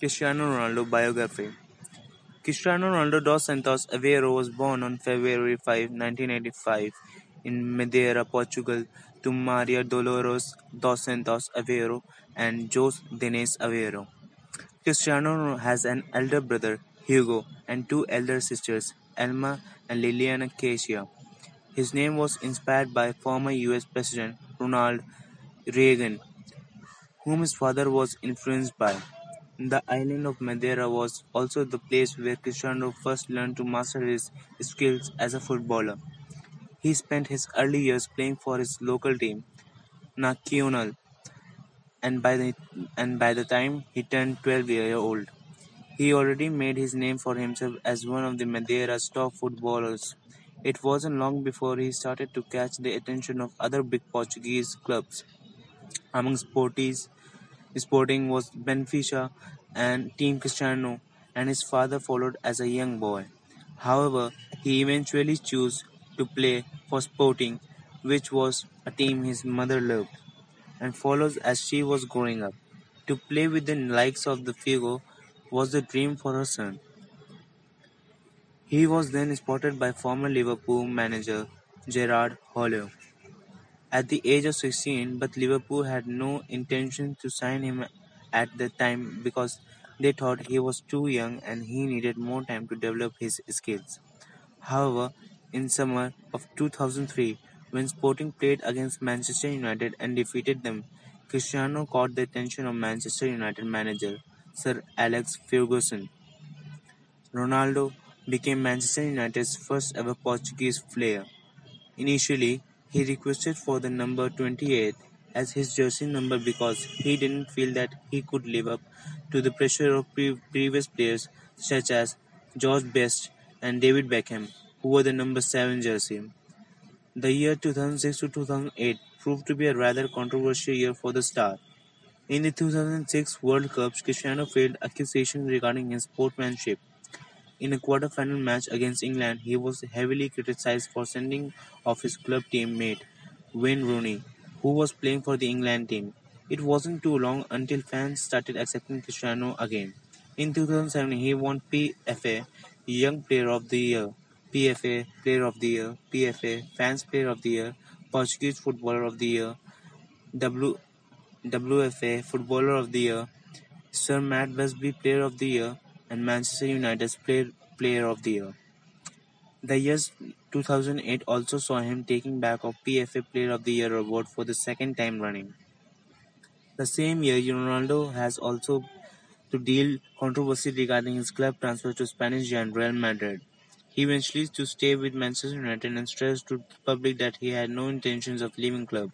Cristiano Ronaldo biography. Cristiano Ronaldo dos Santos Aveiro was born on February 5, 1985 in Madeira, Portugal to Maria Dolores dos Santos Aveiro and Jose Dinis Aveiro. Cristiano has an elder brother, Hugo, and two elder sisters, Elma and Liliana Cassia. His name was inspired by former US President Ronald Reagan, whom his father was influenced by. The island of Madeira was also the place where Cristiano first learned to master his skills as a footballer. He spent his early years playing for his local team, Nacional, and by the and by the time he turned 12 years old, he already made his name for himself as one of the Madeira's top footballers. It wasn't long before he started to catch the attention of other big Portuguese clubs. Among Sporties, Sporting was Benfica and Team Cristiano, and his father followed as a young boy. However, he eventually chose to play for Sporting, which was a team his mother loved, and follows as she was growing up. To play with the likes of the Figo was the dream for her son. He was then spotted by former Liverpool manager Gerard Houllier at the age of sixteen, but Liverpool had no intention to sign him at the time because they thought he was too young and he needed more time to develop his skills. However, in summer of two thousand three, when Sporting played against Manchester United and defeated them, Cristiano caught the attention of Manchester United manager Sir Alex Ferguson. Ronaldo became Manchester United's first ever Portuguese player. Initially, he requested for the number 28 as his jersey number because he didn't feel that he could live up to the pressure of pre- previous players such as George Best and David Beckham, who wore the number 7 jersey. The year 2006 to 2008 proved to be a rather controversial year for the star. In the 2006 World Cup, Cristiano faced accusations regarding his sportsmanship. In a quarter-final match against England, he was heavily criticized for sending off his club teammate Wayne Rooney, who was playing for the England team. It wasn't too long until fans started accepting Cristiano again. In 2007, he won PFA Young Player of the Year, PFA Player of the Year, PFA Fans Player of the Year, Portuguese Footballer of the Year, w, WFA Footballer of the Year, Sir Matt Busby Player of the Year, and Manchester United's player, of the Year. The year 2008 also saw him taking back of PFA Player of the Year award for the second time running. The same year, Ronaldo has also to deal controversy regarding his club transfer to Spanish giant Real Madrid. He eventually to stay with Manchester United and stressed to the public that he had no intentions of leaving club.